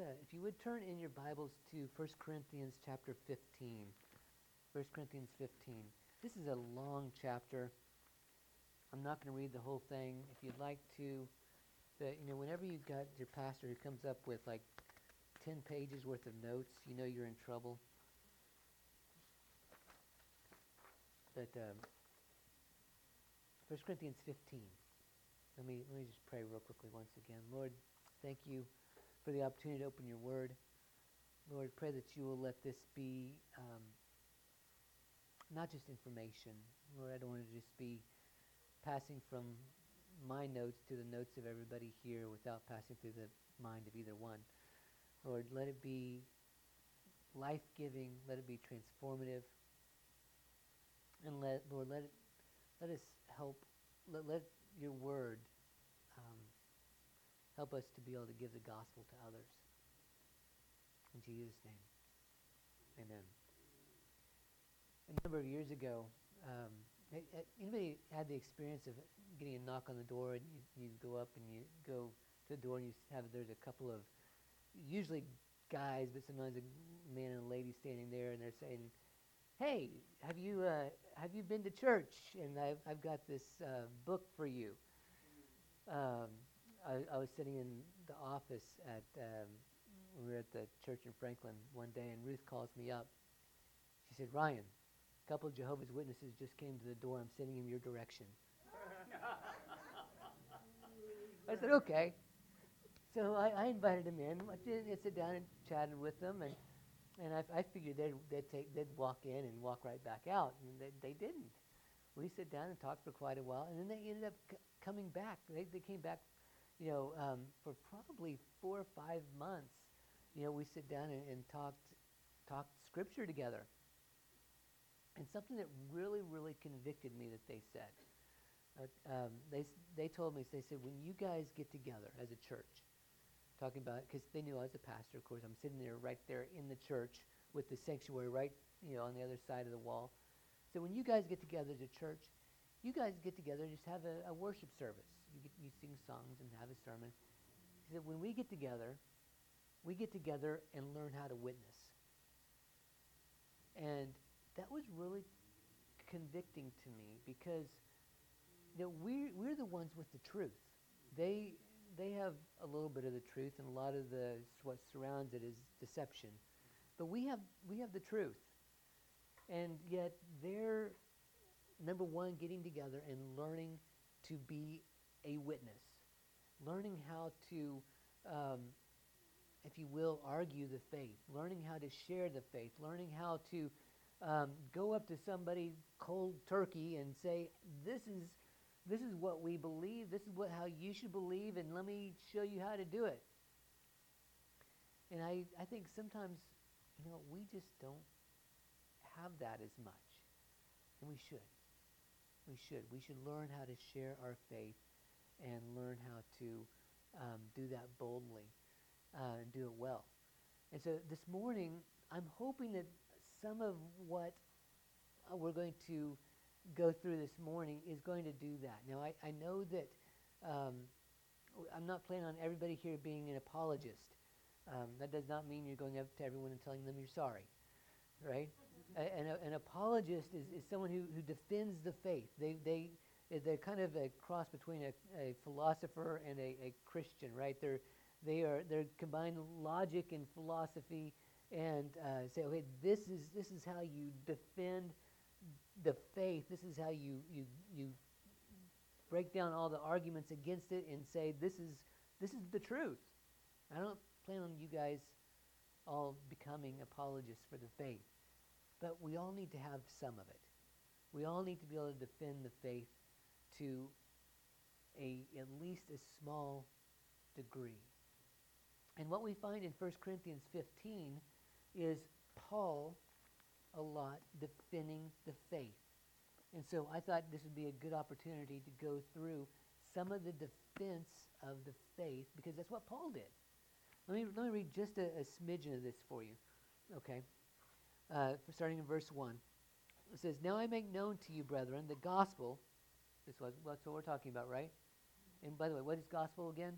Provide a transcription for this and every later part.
if you would turn in your Bibles to 1 Corinthians chapter 15. 1 Corinthians 15. This is a long chapter. I'm not going to read the whole thing. If you'd like to, but you know, whenever you've got your pastor who comes up with like 10 pages worth of notes, you know you're in trouble. But um, 1 Corinthians 15. Let me, let me just pray real quickly once again. Lord, thank you for the opportunity to open your word. Lord, pray that you will let this be um, not just information. Lord, I don't want to just be passing from my notes to the notes of everybody here without passing through the mind of either one. Lord, let it be life giving, let it be transformative. And let Lord, let it let us help let, let your word help us to be able to give the gospel to others. In Jesus' name. Amen. A number of years ago, um, anybody had the experience of getting a knock on the door and you, you go up and you go to the door and you have there's a couple of usually guys, but sometimes a man and a lady standing there and they're saying, "Hey, have you uh, have you been to church? And I've I've got this uh, book for you." Um, I, I, was sitting in the office at um, we were at the church in Franklin one day, and Ruth calls me up. She said, "Ryan, a couple of Jehovah's Witnesses just came to the door. I'm sending them your direction." I said, "Okay." So I, I invited them in. I did sit down and chatted with them, and and I, I figured they'd they'd take they'd walk in and walk right back out, and they they didn't. We sat down and talked for quite a while, and then they ended up c- coming back. They they came back, you know, um, for probably four or five months. You know, we sit down and, and talked talked scripture together. And something that really really convicted me that they said. Uh, um, they they told me they said when you guys get together as a church talking about because they knew I was a pastor. Of course, I'm sitting there right there in the church with the sanctuary right, you know, on the other side of the wall. So when you guys get together as a church, you guys get together and just have a, a worship service. You, get, you sing songs and have a sermon. He said, when we get together, we get together and learn how to witness. And that was really convicting to me because you know, we're, we're the ones with the truth. They, they have a little bit of the truth, and a lot of the what surrounds it is deception. But we have we have the truth, and yet they're number one getting together and learning to be a witness, learning how to, um, if you will, argue the faith, learning how to share the faith, learning how to um, go up to somebody cold turkey and say, "This is." this is what we believe, this is what how you should believe, and let me show you how to do it. And I, I think sometimes, you know, we just don't have that as much. And we should. We should. We should learn how to share our faith and learn how to um, do that boldly uh, and do it well. And so this morning, I'm hoping that some of what uh, we're going to go through this morning is going to do that. Now, I, I know that um, I'm not planning on everybody here being an apologist. Um, that does not mean you're going up to everyone and telling them you're sorry, right? an, an apologist is, is someone who, who defends the faith. They, they, they're kind of a cross between a, a philosopher and a, a Christian, right? They're, they are, they're combine logic and philosophy and uh, say, okay, this is, this is how you defend the faith, this is how you, you, you break down all the arguments against it and say, this is, this is the truth. I don't plan on you guys all becoming apologists for the faith, but we all need to have some of it. We all need to be able to defend the faith to a at least a small degree. And what we find in 1 Corinthians 15 is Paul a lot defending the faith. And so I thought this would be a good opportunity to go through some of the defense of the faith because that's what Paul did. Let me, let me read just a, a smidgen of this for you. Okay? Uh, starting in verse 1. It says, Now I make known to you, brethren, the gospel. This was, that's what we're talking about, right? And by the way, what is gospel again?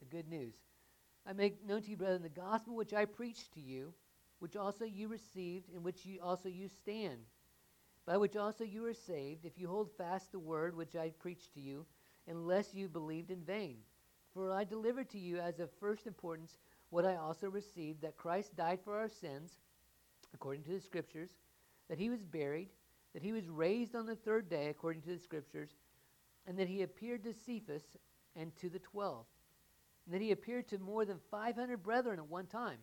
The good news. I make known to you, brethren, the gospel which I preached to you, which also you received, in which you also you stand, by which also you are saved, if you hold fast the word which I preached to you, unless you believed in vain. For I delivered to you as of first importance what I also received, that Christ died for our sins, according to the Scriptures, that he was buried, that he was raised on the third day, according to the Scriptures, and that he appeared to Cephas and to the twelve. And that he appeared to more than 500 brethren at one time,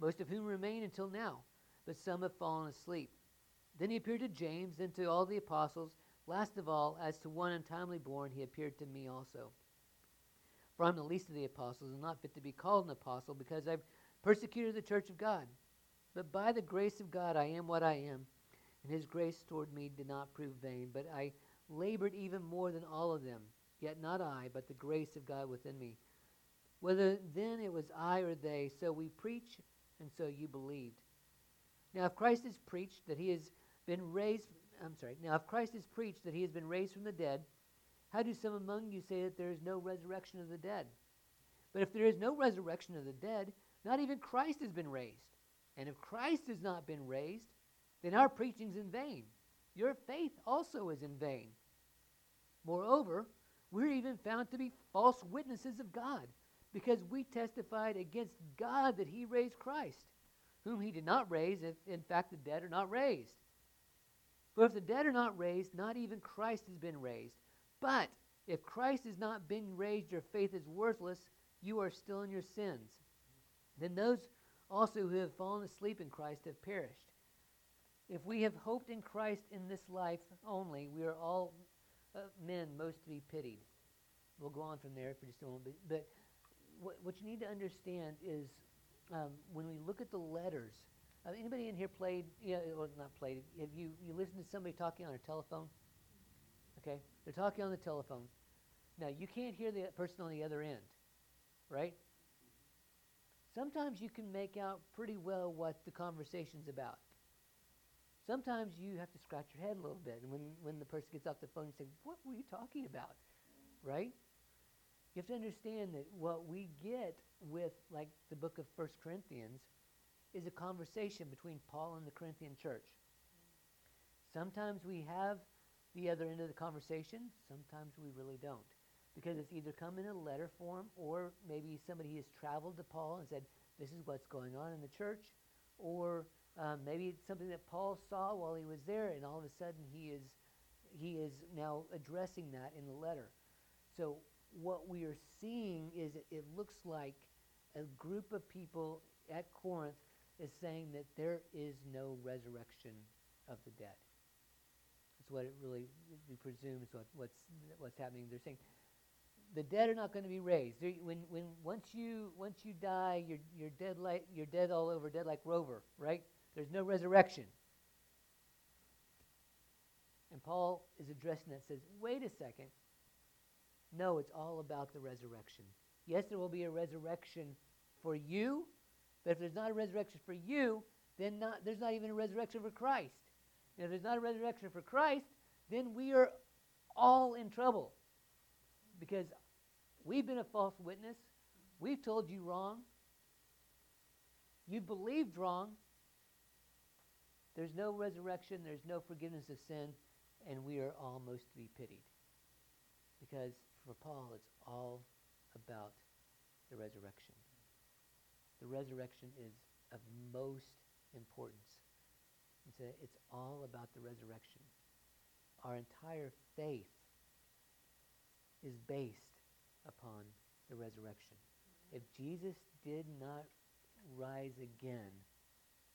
most of whom remain until now, but some have fallen asleep. Then he appeared to James, and to all the apostles. Last of all, as to one untimely born, he appeared to me also. For I'm the least of the apostles, and not fit to be called an apostle, because I've persecuted the church of God. But by the grace of God, I am what I am, and his grace toward me did not prove vain. But I labored even more than all of them. Yet not I, but the grace of God within me. Whether then it was I or they, so we preach, and so you believed. Now, if Christ is preached that he has been raised, I'm sorry, now if Christ is preached that he has been raised from the dead, how do some among you say that there is no resurrection of the dead? But if there is no resurrection of the dead, not even Christ has been raised. And if Christ has not been raised, then our preaching's in vain. Your faith also is in vain. Moreover, we're even found to be false witnesses of God, because we testified against God that he raised Christ, whom he did not raise, if in fact the dead are not raised. For if the dead are not raised, not even Christ has been raised. But if Christ has not been raised, your faith is worthless, you are still in your sins. Then those also who have fallen asleep in Christ have perished. If we have hoped in Christ in this life only, we are all uh, men most to be pitied. We'll go on from there for just a moment. But, but what, what you need to understand is um, when we look at the letters, uh, anybody in here played, yeah, well, not played, have you, you listened to somebody talking on a telephone? Okay? They're talking on the telephone. Now, you can't hear the person on the other end, right? Sometimes you can make out pretty well what the conversation's about. Sometimes you have to scratch your head a little bit. And when, when the person gets off the phone, you say, What were you talking about? Right? You have to understand that what we get with, like, the book of First Corinthians is a conversation between Paul and the Corinthian church. Sometimes we have the other end of the conversation, sometimes we really don't. Because it's either come in a letter form or maybe somebody has traveled to Paul and said, This is what's going on in the church, or um, maybe it's something that Paul saw while he was there, and all of a sudden he is he is now addressing that in the letter. So what we are seeing is it, looks like a group of people at Corinth is saying that there is no resurrection of the dead. That's what it really we presume is what, what's what's happening. They're saying the dead are not going to be raised. They're, when when once you once you die, you're you're dead like you're dead all over, dead like Rover, right? There's no resurrection. And Paul is addressing that says, wait a second. No, it's all about the resurrection. Yes, there will be a resurrection for you, but if there's not a resurrection for you, then not, there's not even a resurrection for Christ. And if there's not a resurrection for Christ, then we are all in trouble. Because we've been a false witness. We've told you wrong. You believed wrong. There's no resurrection, there's no forgiveness of sin, and we are all most to be pitied. Because for Paul, it's all about the resurrection. The resurrection is of most importance. It's, a, it's all about the resurrection. Our entire faith is based upon the resurrection. If Jesus did not rise again,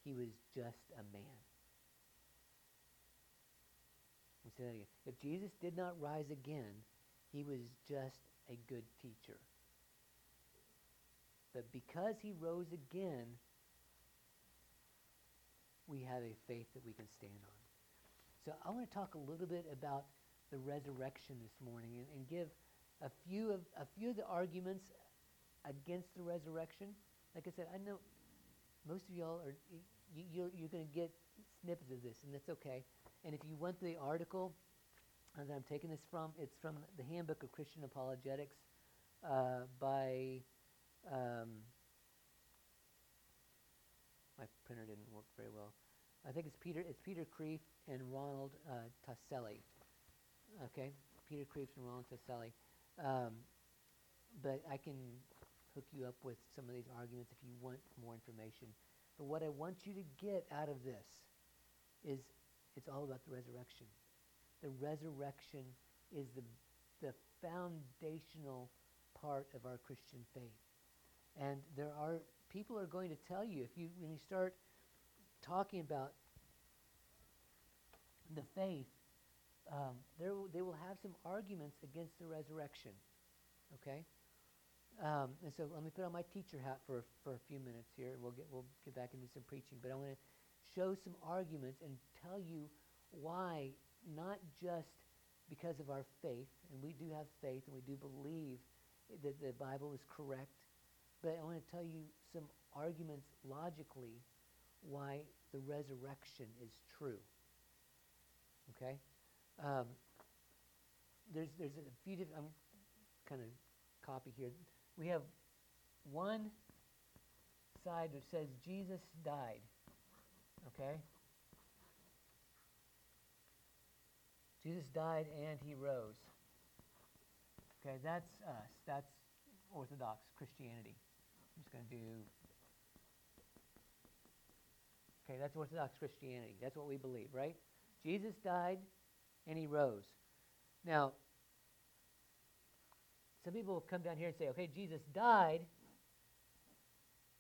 he was just a man. Let say that again. If Jesus did not rise again, he was just a good teacher. But because he rose again, we have a faith that we can stand on. So I want to talk a little bit about the resurrection this morning and, and give a few of a few of the arguments against the resurrection. Like I said, I know most of y'all are you, you're, you're going to get snippets of this, and that's okay. And if you want the article that I'm taking this from, it's from the Handbook of Christian Apologetics uh, by um, my printer didn't work very well. I think it's Peter. It's Peter Kreeft and Ronald uh. Okay, Peter Kreeft and Ronald Tacelli. Um, but I can hook you up with some of these arguments if you want more information. But what I want you to get out of this is it's all about the resurrection. The resurrection is the, the foundational part of our Christian faith. And there are people are going to tell you if you when you start talking about the faith, um, they will have some arguments against the resurrection. Okay, um, and so let me put on my teacher hat for for a few minutes here, and we'll get we'll get back into some preaching. But I want to show some arguments and tell you why not just because of our faith, and we do have faith and we do believe that the Bible is correct, but I want to tell you some arguments logically why the resurrection is true. Okay? Um, there's, there's a few different, I'm kind of copy here. We have one side that says Jesus died. Okay? Jesus died and he rose. Okay, that's us. That's Orthodox Christianity. I'm just going to do. Okay, that's Orthodox Christianity. That's what we believe, right? Jesus died and he rose. Now, some people will come down here and say, okay, Jesus died,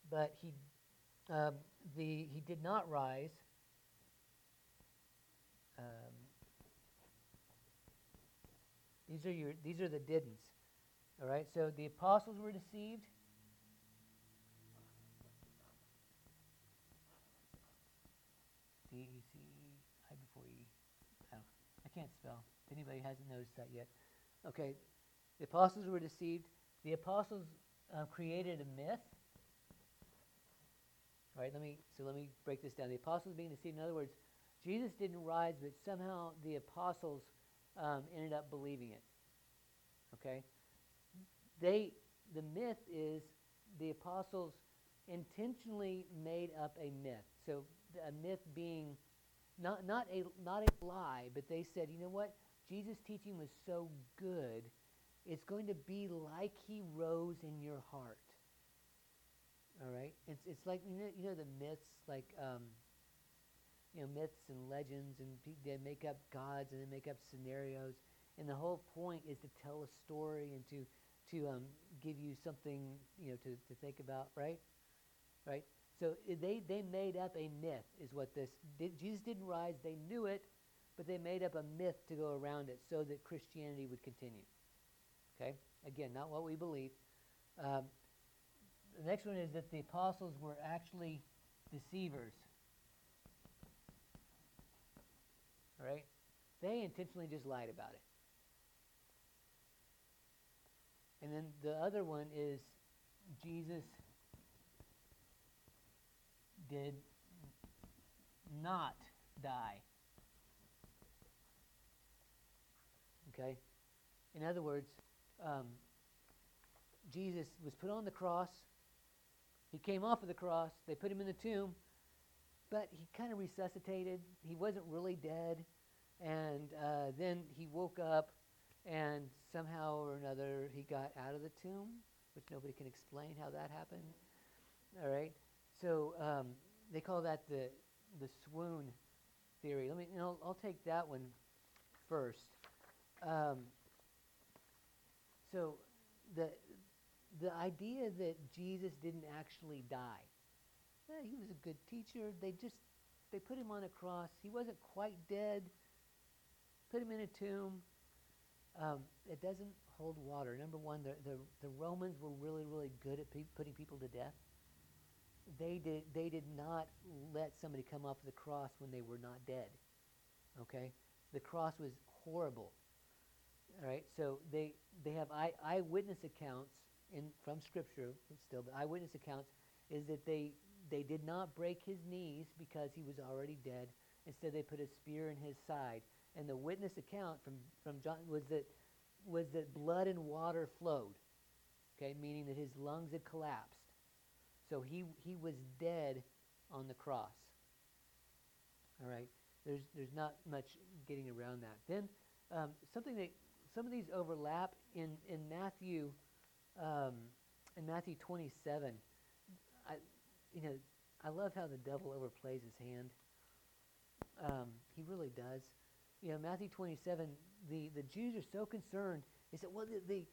but he, um, the, he did not rise. Um, these are your these are the didn'ts. All right. So the apostles were deceived. D E C I before E. I, can't spell. If anybody hasn't noticed that yet. Okay. The apostles were deceived. The apostles uh, created a myth. All right. Let me so let me break this down. The apostles being deceived. In other words, Jesus didn't rise, but somehow the apostles um, ended up believing it. Okay? They, the myth is the apostles intentionally made up a myth. So a myth being not, not, a, not a lie, but they said, you know what? Jesus' teaching was so good, it's going to be like he rose in your heart. All right? It's, it's like, you know, you know the myths, like, um, you know, myths and legends, and they make up gods and they make up scenarios. And the whole point is to tell a story and to to um, give you something you know to, to think about, right? Right. So they they made up a myth, is what this. Did, Jesus didn't rise; they knew it, but they made up a myth to go around it so that Christianity would continue. Okay. Again, not what we believe. Um, the next one is that the apostles were actually deceivers. All right? They intentionally just lied about it. And then the other one is Jesus did not die. Okay? In other words, um, Jesus was put on the cross. He came off of the cross. They put him in the tomb but he kind of resuscitated. He wasn't really dead. And uh, then he woke up, and somehow or another he got out of the tomb, which nobody can explain how that happened. All right. So um, they call that the the swoon theory. Let me. You know, I'll take that one first. Um, so the the idea that Jesus didn't actually die yeah, he was a good teacher. They just they put him on a cross. He wasn't quite dead. Put him in a tomb. Um, it doesn't hold water. Number one, the, the, the Romans were really, really good at pe- putting people to death. They did, they did not let somebody come off the cross when they were not dead. Okay? The cross was horrible. All right? So they, they have eye, eyewitness accounts in, from Scripture, still, but eyewitness accounts is that they, they did not break his knees because he was already dead. Instead, they put a spear in his side. And the witness account from, from John was that, was that blood and water flowed, okay, meaning that his lungs had collapsed. So he, he was dead on the cross. All right, there's there's not much getting around that. Then um, something that some of these overlap in in Matthew um, in Matthew 27. I you know I love how the devil overplays his hand. Um, he really does. You know, Matthew 27, the, the Jews are so concerned. They said, well, the, the,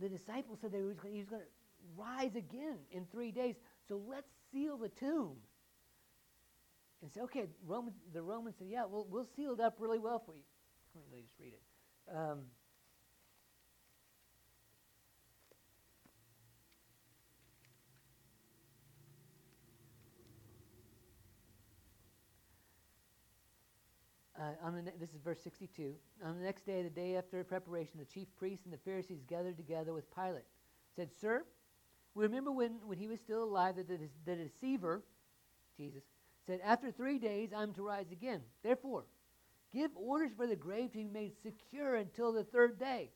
the disciples said they was, he was going to rise again in three days, so let's seal the tomb. And say, okay, Roman, the Romans said, yeah, we'll, we'll seal it up really well for you. Let me just read it. Um, Uh, on the ne- this is verse 62. On the next day, the day after preparation, the chief priests and the Pharisees gathered together with Pilate. Said, Sir, we remember when, when he was still alive that the, the deceiver, Jesus, said, After three days I'm to rise again. Therefore, give orders for the grave to be made secure until the third day.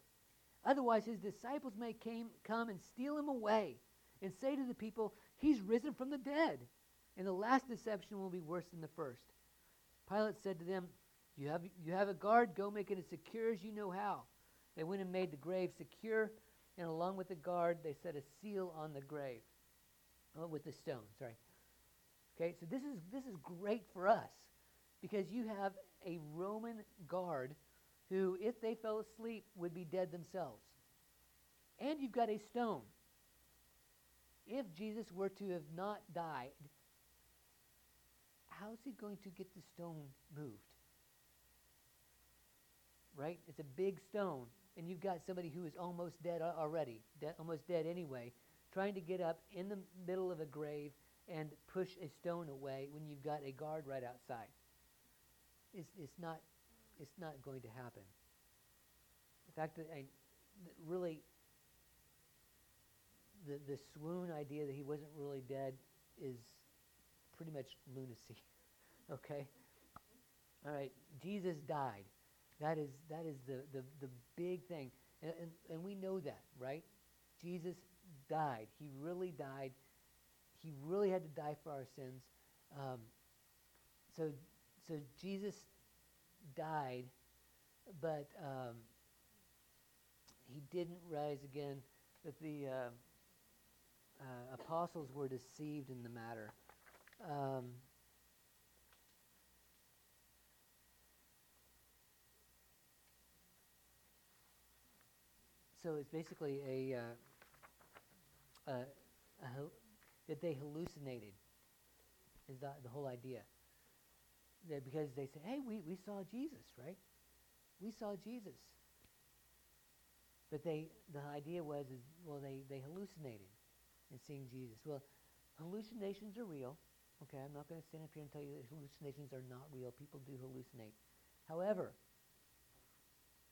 Otherwise, his disciples may came, come and steal him away and say to the people, He's risen from the dead. And the last deception will be worse than the first. Pilate said to them, you have, you have a guard, go make it as secure as you know how. They went and made the grave secure, and along with the guard, they set a seal on the grave. Oh, with the stone, sorry. Okay, so this is, this is great for us because you have a Roman guard who, if they fell asleep, would be dead themselves. And you've got a stone. If Jesus were to have not died, how's he going to get the stone moved? Right? It's a big stone, and you've got somebody who is almost dead already, de- almost dead anyway, trying to get up in the middle of a grave and push a stone away when you've got a guard right outside. It's, it's, not, it's not going to happen. In fact, I, really, the, the swoon idea that he wasn't really dead is pretty much lunacy. okay? All right, Jesus died. That is, that is the, the, the big thing. And, and, and we know that, right? Jesus died. He really died. He really had to die for our sins. Um, so, so Jesus died, but um, he didn't rise again. That the uh, uh, apostles were deceived in the matter. Um, so it's basically a, uh, that they hallucinated is the, the whole idea. That because they say, hey, we, we saw Jesus, right? We saw Jesus. But they the idea was is well they, they hallucinated in seeing Jesus. Well, hallucinations are real. Okay, I'm not going to stand up here and tell you that hallucinations are not real. People do hallucinate. However,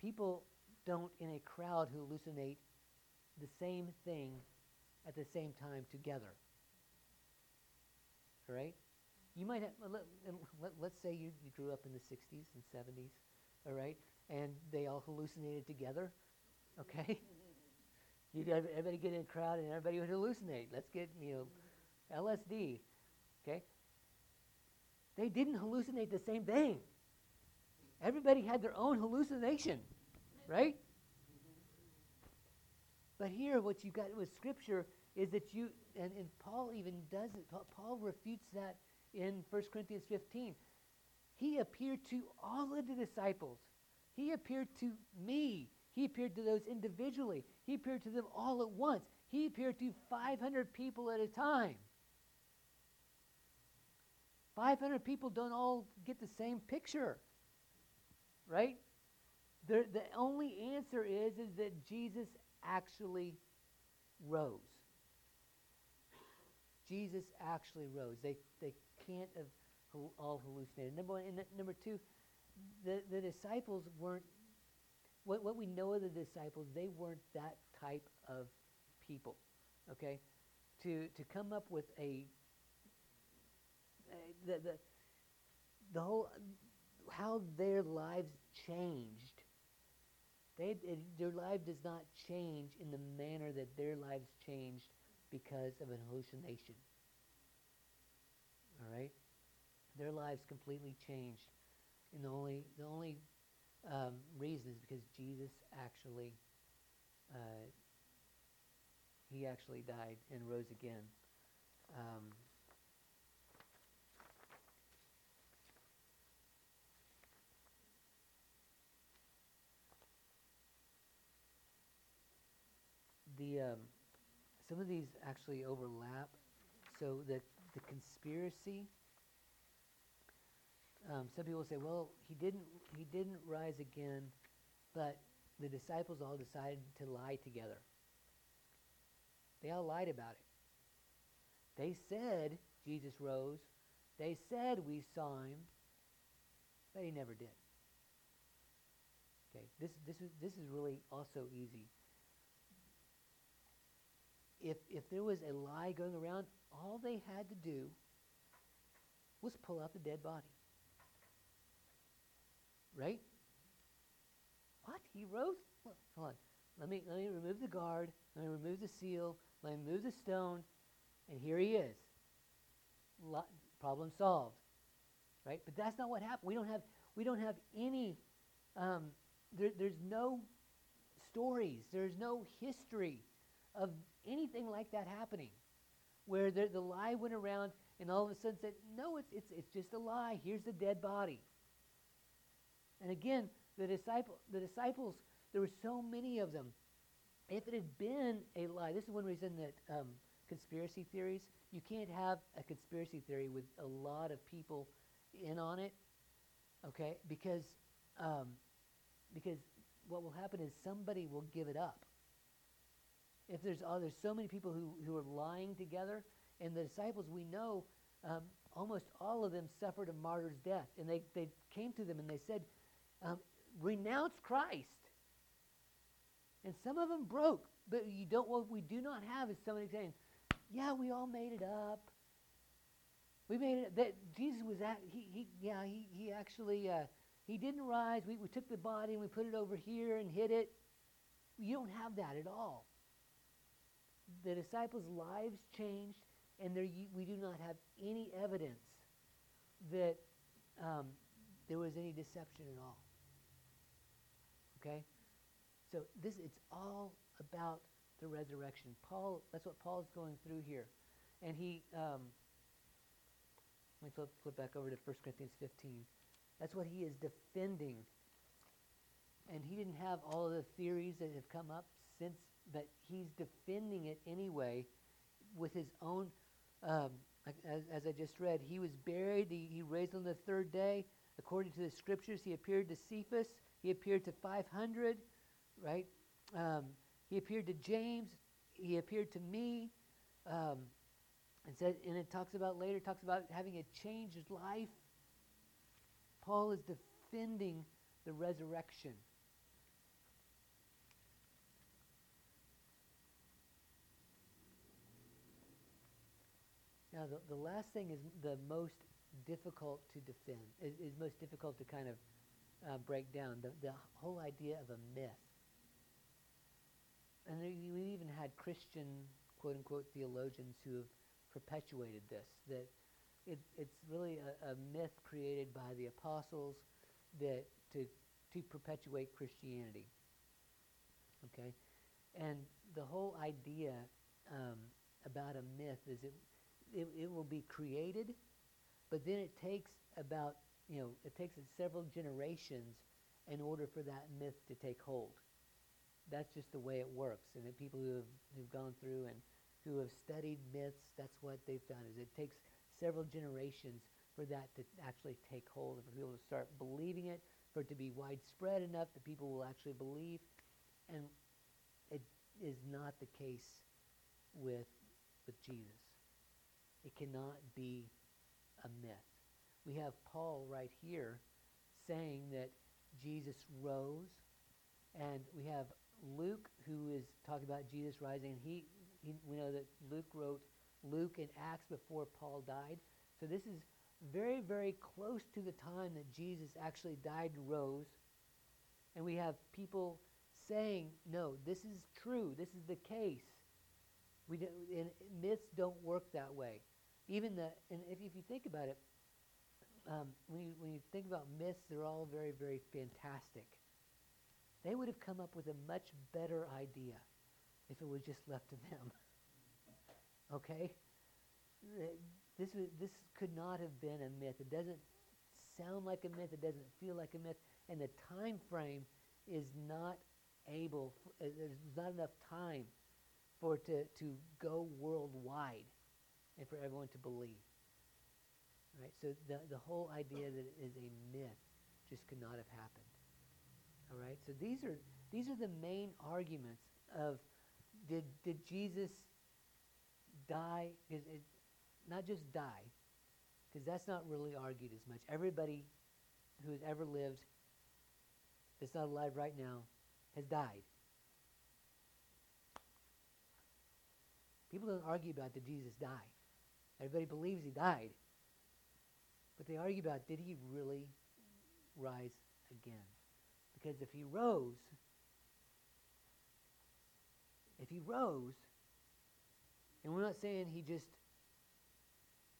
people don't, in a crowd, hallucinate the same thing at the same time together. All right? You might have, let, let, let's say you, you grew up in the 60s and 70s, all right? And they all hallucinated together, okay? you everybody get in a crowd and everybody would hallucinate. Let's get, you know, LSD, okay? They didn't hallucinate the same thing. Everybody had their own hallucination right? But here, what you got with Scripture is that you, and, and Paul even does it, Paul refutes that in 1 Corinthians 15. He appeared to all of the disciples. He appeared to me. He appeared to those individually. He appeared to them all at once. He appeared to 500 people at a time. 500 people don't all get the same picture, right? The, the only answer is, is that Jesus actually rose. Jesus actually rose. They, they can't have all hallucinated. Number one, and number two, the, the disciples weren't, what, what we know of the disciples, they weren't that type of people. Okay? To, to come up with a, a the, the, the whole, how their lives changed they, their life does not change in the manner that their lives changed because of an hallucination. All All right, their lives completely changed, and the only the only um, reason is because Jesus actually uh, he actually died and rose again. Um, the um, some of these actually overlap. So the the conspiracy. Um, some people say, well, he didn't he didn't rise again, but the disciples all decided to lie together. They all lied about it. They said Jesus rose. They said we saw him, but he never did. Okay, this this is this is really also easy if, if there was a lie going around, all they had to do was pull out the dead body. Right? What? He rose? Well, hold on. Let me, let me remove the guard. Let me remove the seal. Let me remove the stone. And here he is. Lo- problem solved. Right? But that's not what happened. We don't have, we don't have any, um, there, there's no stories. There's no history of anything like that happening, where the, the lie went around and all of a sudden said, no, it's, it's, it's just a lie. Here's the dead body. And again, the, disciple, the disciples, there were so many of them. If it had been a lie, this is one reason that um, conspiracy theories, you can't have a conspiracy theory with a lot of people in on it, okay? Because, um, because what will happen is somebody will give it up if there's oh, there's so many people who, who are lying together, and the disciples we know um, almost all of them suffered a martyr's death, and they, they came to them and they said, um, renounce Christ. And some of them broke, but you don't. What we do not have is somebody saying, "Yeah, we all made it up. We made it." That Jesus was at. He, he yeah he he actually uh, he didn't rise. We we took the body and we put it over here and hid it. You don't have that at all the disciples' lives changed, and we do not have any evidence that um, there was any deception at all. Okay? So this it's all about the resurrection. Paul, that's what Paul's going through here. And he, um, let me flip, flip back over to 1 Corinthians 15. That's what he is defending. And he didn't have all of the theories that have come up since but he's defending it anyway with his own, um, as, as, I just read, he was buried, he, he raised on the third day. According to the scriptures, he appeared to Cephas, he appeared to 500, right? Um, he appeared to James, he appeared to me. Um, and said, and it talks about later, talks about having a changed life. Paul is defending the resurrection. Now, the, the last thing is the most difficult to defend, is, is most difficult to kind of uh, break down the, the whole idea of a myth. And we even had Christian, quote unquote, theologians who have perpetuated this, that it, it's really a, a myth created by the apostles that to, to perpetuate Christianity. Okay? And the whole idea um, about a myth is it it, it will be created, but then it takes about, you know, it takes several generations in order for that myth to take hold. That's just the way it works. And the people who have who've gone through and who have studied myths, that's what they've found is it takes several generations for that to actually take hold and for people to start believing it, for it to be widespread enough that people will actually believe. And it is not the case with with Jesus. It cannot be a myth. We have Paul right here saying that Jesus rose, and we have Luke who is talking about Jesus rising. He, he we know that Luke wrote Luke and Acts before Paul died. So this is very, very close to the time that Jesus actually died and rose. And we have people saying, no, this is true. This is the case. We do, myths don't work that way. Even the and if, if you think about it, um, when you when you think about myths, they're all very very fantastic. They would have come up with a much better idea if it was just left to them. okay, this this could not have been a myth. It doesn't sound like a myth. It doesn't feel like a myth, and the time frame is not able. Uh, there's not enough time for it to, to go worldwide and for everyone to believe. Right? So the, the whole idea that it is a myth just could not have happened. All right? So these are these are the main arguments of did did Jesus die? Is it, not just die, because that's not really argued as much. Everybody who has ever lived that's not alive right now has died. People don't argue about did Jesus die. Everybody believes he died. But they argue about did he really rise again? Because if he rose, if he rose, and we're not saying he just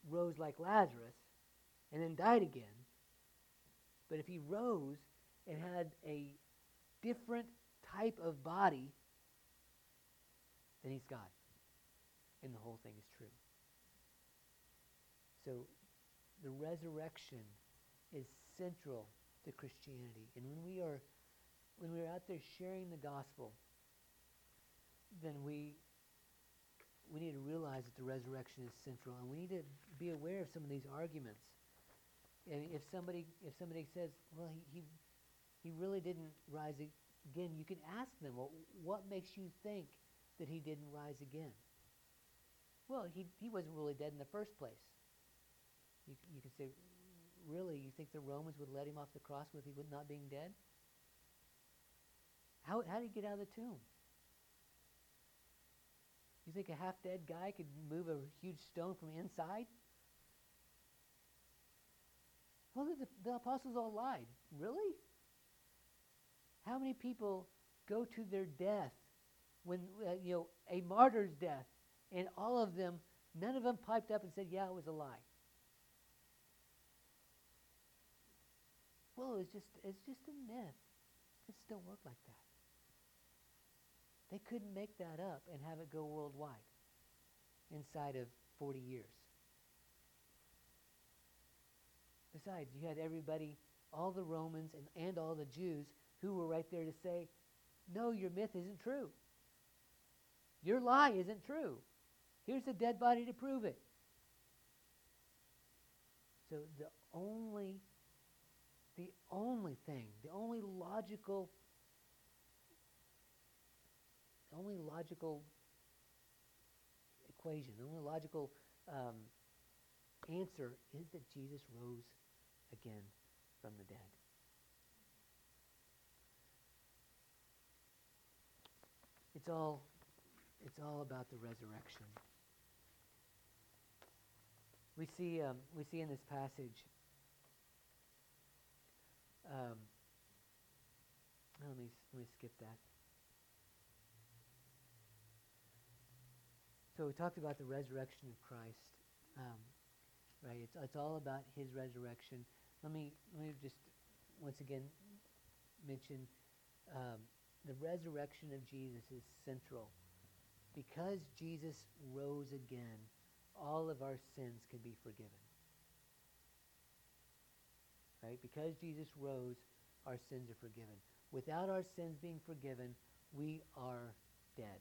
rose like Lazarus and then died again, but if he rose and had a different type of body, then he's God and the whole thing is true. So the resurrection is central to Christianity. And when we are when we're out there sharing the gospel, then we we need to realize that the resurrection is central and we need to be aware of some of these arguments. And if somebody if somebody says, well he he, he really didn't rise again, you can ask them, well, what makes you think that he didn't rise again? Well, he, he wasn't really dead in the first place. You, you can say, really, you think the Romans would let him off the cross with he not being dead? How, how did he get out of the tomb? You think a half dead guy could move a huge stone from inside? Well, the, the apostles all lied. Really? How many people go to their death when, uh, you know, a martyr's death and all of them, none of them piped up and said, Yeah, it was a lie. Well, it's just it's just a myth. It don't work like that. They couldn't make that up and have it go worldwide inside of 40 years. Besides, you had everybody, all the Romans and, and all the Jews, who were right there to say, No, your myth isn't true. Your lie isn't true. Here's a dead body to prove it. So the only the only thing, the only logical the only logical equation, the only logical um, answer is that Jesus rose again from the dead. It's all it's all about the resurrection we see um, we see in this passage. Um, let me let me skip that. So we talked about the resurrection of Christ, um, right? It's it's all about His resurrection. Let me let me just once again mention um, the resurrection of Jesus is central because Jesus rose again all of our sins can be forgiven. Right? Because Jesus rose, our sins are forgiven. Without our sins being forgiven, we are dead.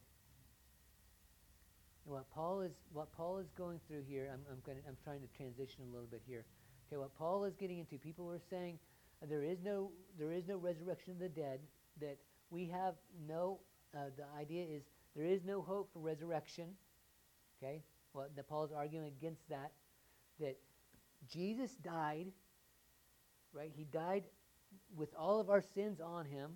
And what Paul is what Paul is going through here, I'm I'm, going I'm trying to transition a little bit here. Okay, what Paul is getting into, people are saying uh, there is no there is no resurrection of the dead. That we have no. Uh, the idea is there is no hope for resurrection. Okay, well, that Paul's arguing against that, that Jesus died, right? He died with all of our sins on him.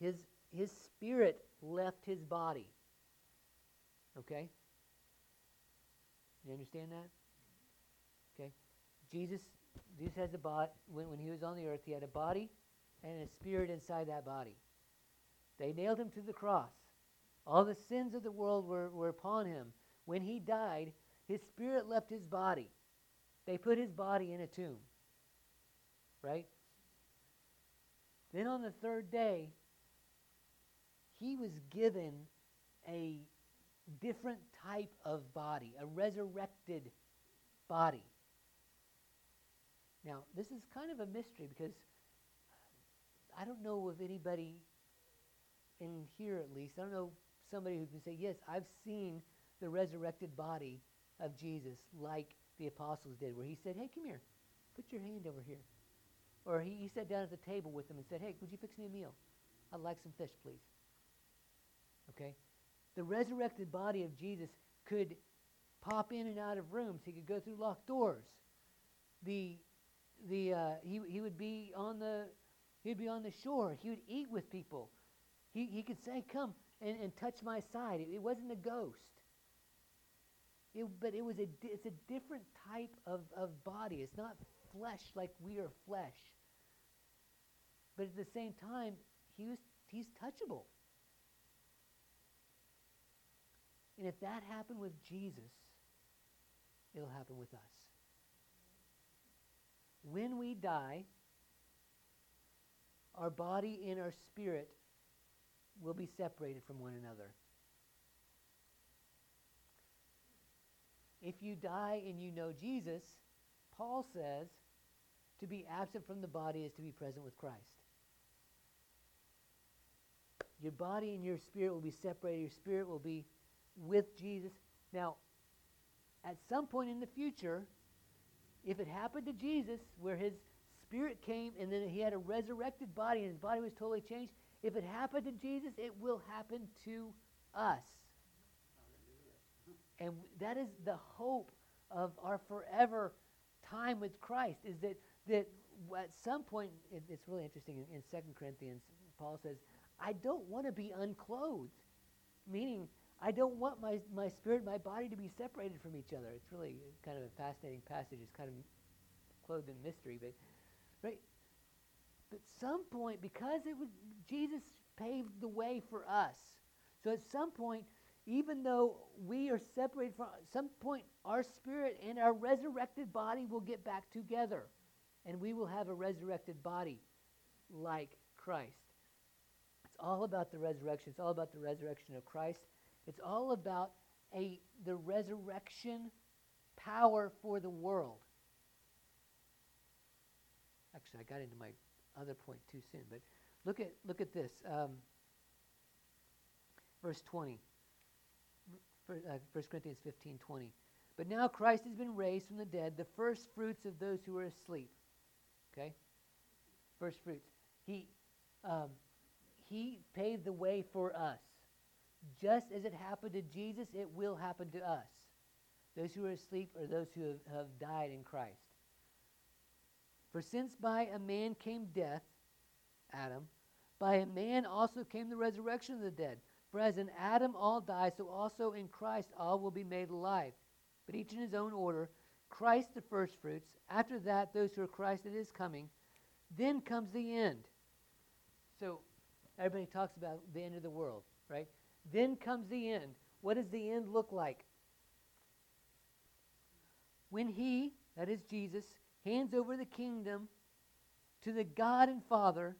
His, his spirit left his body. Okay? You understand that? Okay? Jesus, Jesus has a body. When, when he was on the earth, he had a body and a spirit inside that body. They nailed him to the cross. All the sins of the world were, were upon him. When he died, his spirit left his body. They put his body in a tomb. Right? Then on the third day, he was given a different type of body, a resurrected body. Now, this is kind of a mystery because I don't know of anybody in here at least, I don't know somebody who can say, Yes, I've seen the resurrected body of Jesus like the apostles did, where he said, Hey, come here, put your hand over here. Or he, he sat down at the table with them and said, Hey, would you fix me a meal? I'd like some fish, please. Okay? The resurrected body of Jesus could pop in and out of rooms. He could go through locked doors. The, the, uh, he, he would be on the he'd be on the shore. He would eat with people. He, he could say, Come and, and touch my side. It, it wasn't a ghost. It, but it was a, it's a different type of, of body. It's not flesh like we are flesh. But at the same time, he was, he's touchable. And if that happened with Jesus, it'll happen with us. When we die, our body and our spirit will be separated from one another. If you die and you know Jesus, Paul says, to be absent from the body is to be present with Christ. Your body and your spirit will be separated. Your spirit will be with Jesus. Now, at some point in the future, if it happened to Jesus, where his spirit came and then he had a resurrected body and his body was totally changed, if it happened to Jesus, it will happen to us. And that is the hope of our forever time with Christ, is that, that at some point, it, it's really interesting in, in 2 Corinthians, Paul says, I don't want to be unclothed, meaning I don't want my, my spirit, my body to be separated from each other. It's really kind of a fascinating passage. It's kind of clothed in mystery, but right. But some point, because it was Jesus paved the way for us. So at some point, even though we are separated from some point, our spirit and our resurrected body will get back together, and we will have a resurrected body like Christ. It's all about the resurrection. It's all about the resurrection of Christ. It's all about a the resurrection power for the world. Actually, I got into my other point too soon, but look at look at this. Um, verse 20. 1 uh, Corinthians 15, 20. But now Christ has been raised from the dead, the first fruits of those who are asleep. Okay? First fruits. He, um, he paved the way for us. Just as it happened to Jesus, it will happen to us. Those who are asleep are those who have, have died in Christ. For since by a man came death, Adam, by a man also came the resurrection of the dead. For as in Adam all die, so also in Christ all will be made alive. But each in his own order. Christ the firstfruits. After that, those who are Christ at his coming. Then comes the end. So everybody talks about the end of the world, right? Then comes the end. What does the end look like? When he, that is Jesus, hands over the kingdom to the God and Father,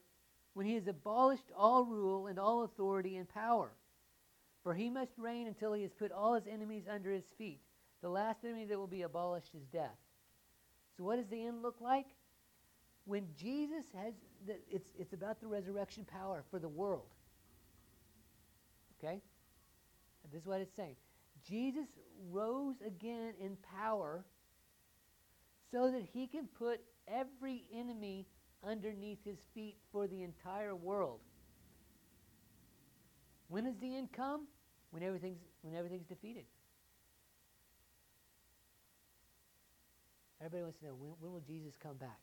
when he has abolished all rule and all authority and power. For he must reign until he has put all his enemies under his feet. The last enemy that will be abolished is death. So, what does the end look like? When Jesus has, the, it's, it's about the resurrection power for the world. Okay? This is what it's saying. Jesus rose again in power so that he can put every enemy underneath his feet for the entire world. When does the end come? When everything's, when everything's defeated. Everybody wants to know when, when will Jesus come back?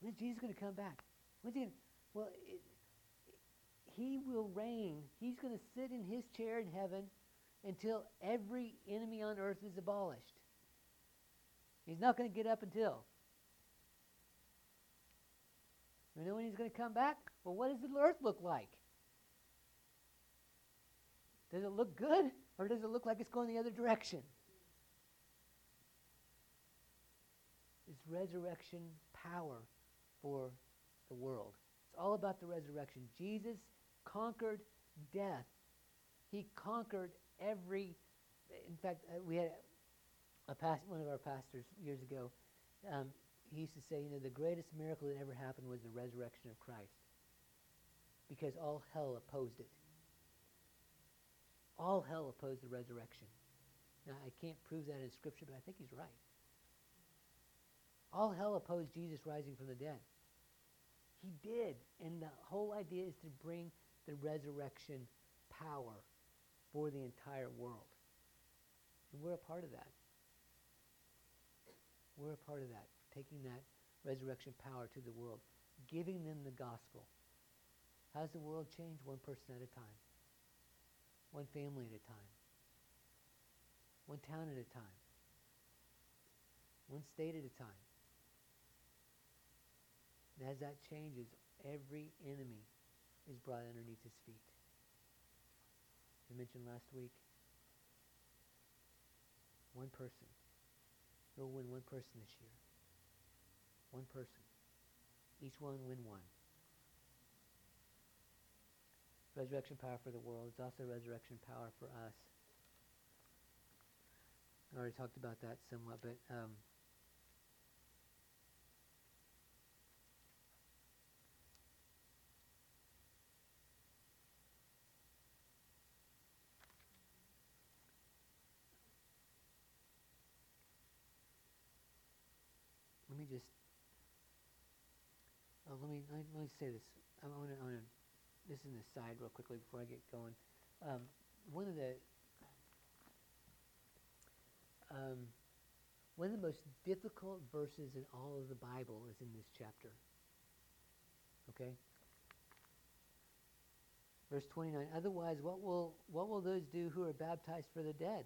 When is Jesus going to come back? When's he to, well, it, he will reign. He's going to sit in his chair in heaven until every enemy on earth is abolished. He's not going to get up until. You know when he's going to come back? Well, what does the earth look like? Does it look good or does it look like it's going the other direction? It's resurrection power for the world. It's all about the resurrection. Jesus conquered death. He conquered every. In fact, uh, we had a past, one of our pastors years ago. Um, he used to say, you know, the greatest miracle that ever happened was the resurrection of Christ, because all hell opposed it. All hell opposed the resurrection. Now, I can't prove that in Scripture, but I think he's right. All hell opposed Jesus rising from the dead. He did. And the whole idea is to bring the resurrection power for the entire world. And we're a part of that. We're a part of that, taking that resurrection power to the world, giving them the gospel. How's the world change? One person at a time, one family at a time, one town at a time, one state at a time. And as that changes, every enemy is brought underneath his feet. I mentioned last week, one person. We'll win one person this year. One person. Each one win one. Resurrection power for the world. It's also resurrection power for us. I already talked about that somewhat, but um, just oh, let me let me, let me say this. I want to, this is an aside real quickly before I get going. Um, one of the um, one of the most difficult verses in all of the Bible is in this chapter. Okay? Verse 29. Otherwise, what will, what will those do who are baptized for the dead?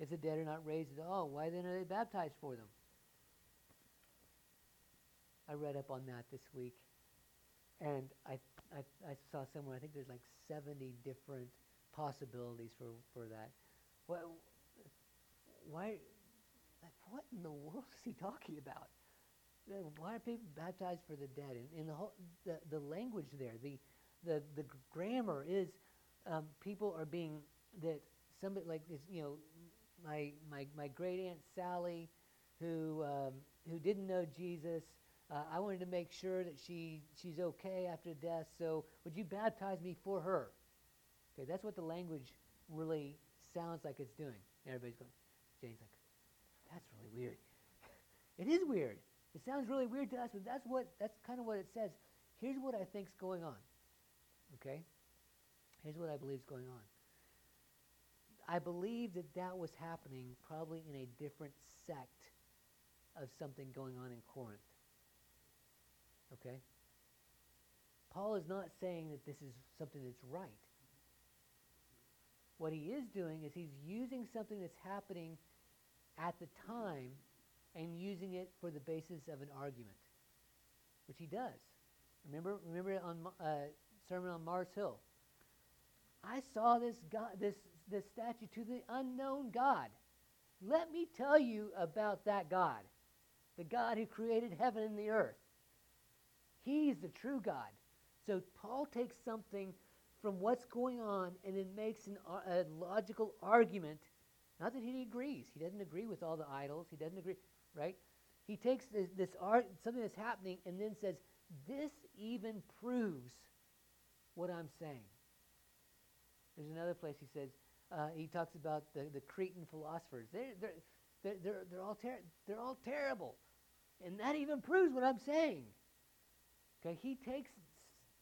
If the dead are not raised at all, why then are they baptized for them? I read up on that this week. And I, I, I saw somewhere, I think there's like 70 different possibilities for, for that. Well, why, like, what in the world is he talking about? Why are people baptized for the dead? And, and the, whole, the, the language there, the, the, the grammar is um, people are being, that somebody like this, you know, my, my, my great aunt Sally, who, um, who didn't know Jesus, uh, I wanted to make sure that she, she's okay after death, so would you baptize me for her? Okay, that's what the language really sounds like it's doing. And everybody's going, Jane's like, that's really weird. it is weird. It sounds really weird to us, but that's what that's kind of what it says. Here's what I think's going on. Okay? Here's what I believe is going on. I believe that that was happening probably in a different sect of something going on in Corinth. Okay? Paul is not saying that this is something that's right. What he is doing is he's using something that's happening at the time and using it for the basis of an argument, which he does. Remember, remember on uh, sermon on Mars Hill. I saw this God, this this statue to the unknown God. Let me tell you about that God, the God who created heaven and the earth. He's the true God. So Paul takes something from what's going on and then makes an, a logical argument. Not that he agrees. He doesn't agree with all the idols. He doesn't agree, right? He takes this, this art, something that's happening, and then says, "This even proves what I'm saying." There's another place he says uh, he talks about the, the Cretan philosophers. They're, they're, they're, they're all ter- they're all terrible, and that even proves what I'm saying. Okay, he takes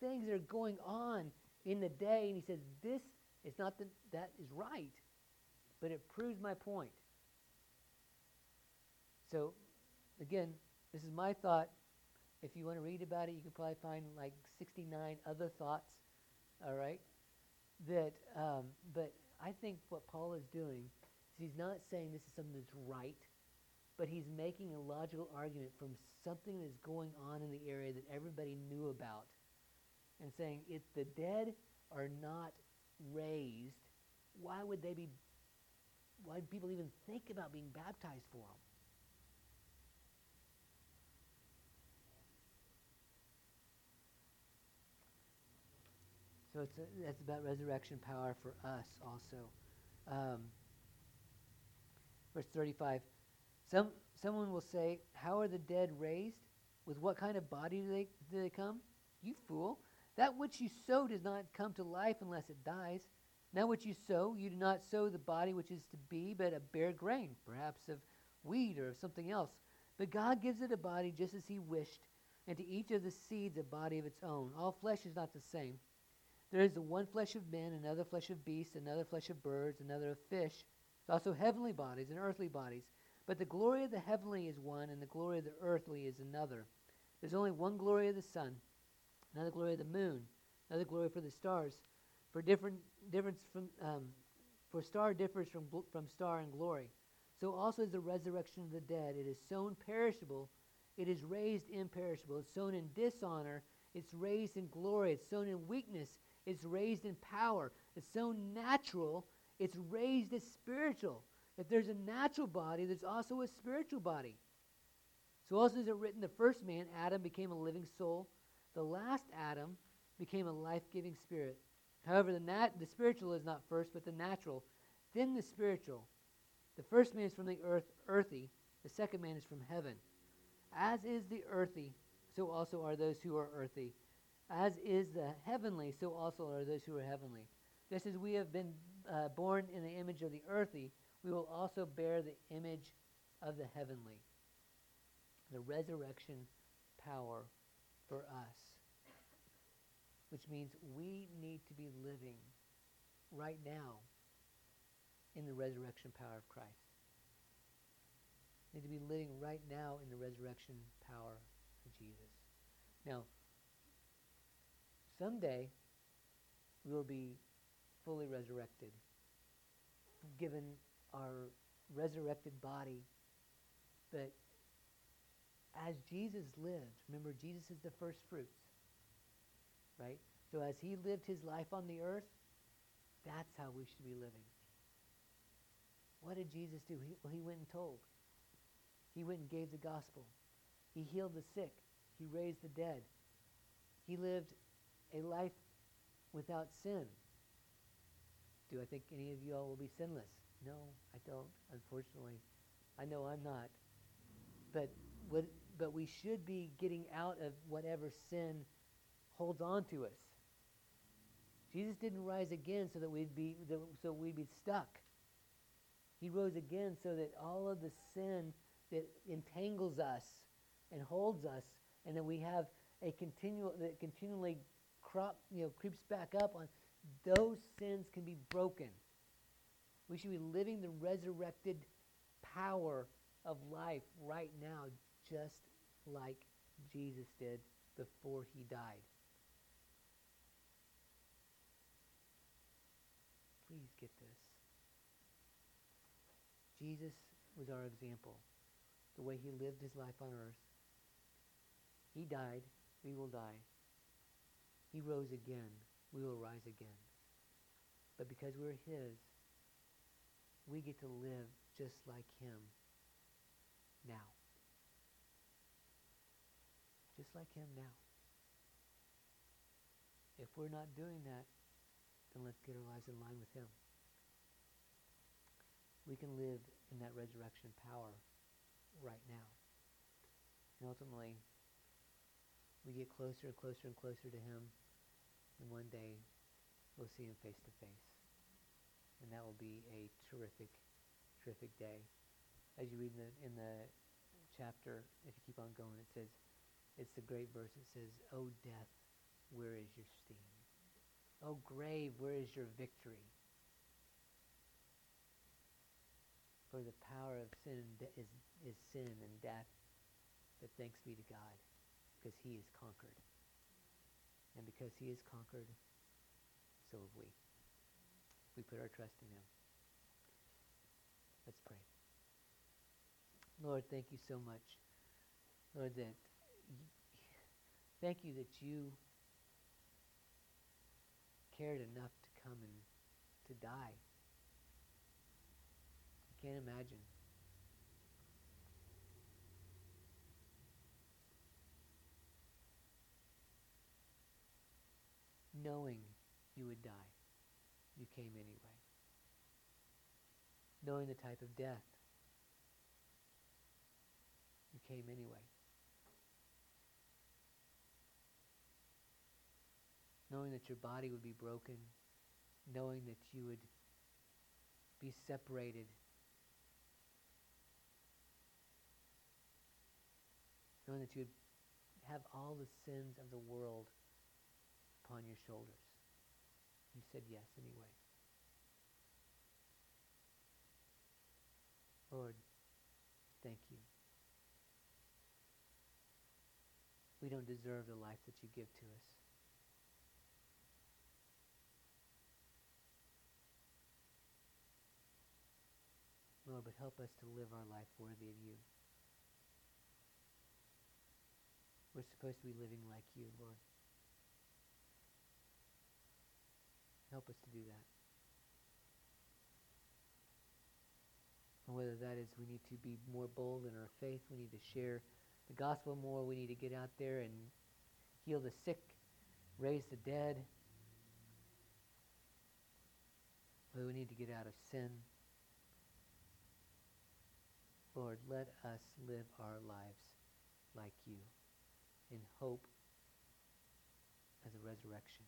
things that are going on in the day, and he says, This is not that that is right, but it proves my point. So, again, this is my thought. If you want to read about it, you can probably find like 69 other thoughts, all right? That, um, but I think what Paul is doing is he's not saying this is something that's right, but he's making a logical argument from something that's going on in the area that everybody knew about and saying, if the dead are not raised, why would they be, why would people even think about being baptized for them? So it's a, that's about resurrection power for us also. Um, verse 35 some, someone will say, How are the dead raised? With what kind of body do they, do they come? You fool. That which you sow does not come to life unless it dies. Now, what you sow, you do not sow the body which is to be, but a bare grain, perhaps of wheat or of something else. But God gives it a body just as He wished, and to each of the seeds a body of its own. All flesh is not the same. There is the one flesh of men, another flesh of beasts, another flesh of birds, another of fish. There's also heavenly bodies and earthly bodies. But the glory of the heavenly is one, and the glory of the earthly is another. There's only one glory of the sun, another glory of the moon, another glory for the stars. For different difference from um, for star differs from from star in glory. So also is the resurrection of the dead. It is sown perishable, it is raised imperishable. It's sown in dishonor, it's raised in glory. It's sown in weakness, it's raised in power. It's sown natural, it's raised as spiritual. If there's a natural body, there's also a spiritual body. So also is it written, the first man, Adam, became a living soul. The last Adam became a life-giving spirit. However, the, nat- the spiritual is not first, but the natural, then the spiritual. The first man is from the earth, earthy. The second man is from heaven. As is the earthy, so also are those who are earthy. As is the heavenly, so also are those who are heavenly. Just as we have been uh, born in the image of the earthy, we will also bear the image of the heavenly. The resurrection power for us. Which means we need to be living right now in the resurrection power of Christ. We need to be living right now in the resurrection power of Jesus. Now, someday we will be fully resurrected, given our resurrected body. But as Jesus lived, remember, Jesus is the first fruits, right? So as he lived his life on the earth, that's how we should be living. What did Jesus do? He, well, he went and told. He went and gave the gospel. He healed the sick. He raised the dead. He lived a life without sin. Do I think any of you all will be sinless? No, I don't, unfortunately. I know I'm not. But what, but we should be getting out of whatever sin holds on to us. Jesus didn't rise again so that we'd be so we'd be stuck. He rose again so that all of the sin that entangles us and holds us, and that we have a continual that continually crop you know creeps back up on those sins can be broken. We should be living the resurrected power of life right now, just like Jesus did before he died. Please get this. Jesus was our example, the way he lived his life on earth. He died, we will die. He rose again, we will rise again. But because we're his, we get to live just like him now. Just like him now. If we're not doing that, then let's get our lives in line with him. We can live in that resurrection power right now. And ultimately, we get closer and closer and closer to him, and one day we'll see him face to face. And that will be a terrific, terrific day. As you read in the, in the chapter, if you keep on going, it says, it's the great verse. It says, O death, where is your sting? O grave, where is your victory? For the power of sin is, is sin and death. But thanks be to God, because he is conquered. And because he is conquered, so have we. We put our trust in him. Let's pray. Lord, thank you so much. Lord, that thank you that you cared enough to come and to die. I can't imagine. Knowing you would die. You came anyway. Knowing the type of death, you came anyway. Knowing that your body would be broken, knowing that you would be separated knowing that you would have all the sins of the world upon your shoulders. You said yes anyway. Lord, thank you. We don't deserve the life that you give to us. Lord, but help us to live our life worthy of you. We're supposed to be living like you, Lord. Help us to do that. And whether that is we need to be more bold in our faith, we need to share the gospel more, we need to get out there and heal the sick, raise the dead. Whether we need to get out of sin. Lord, let us live our lives like you in hope as a resurrection.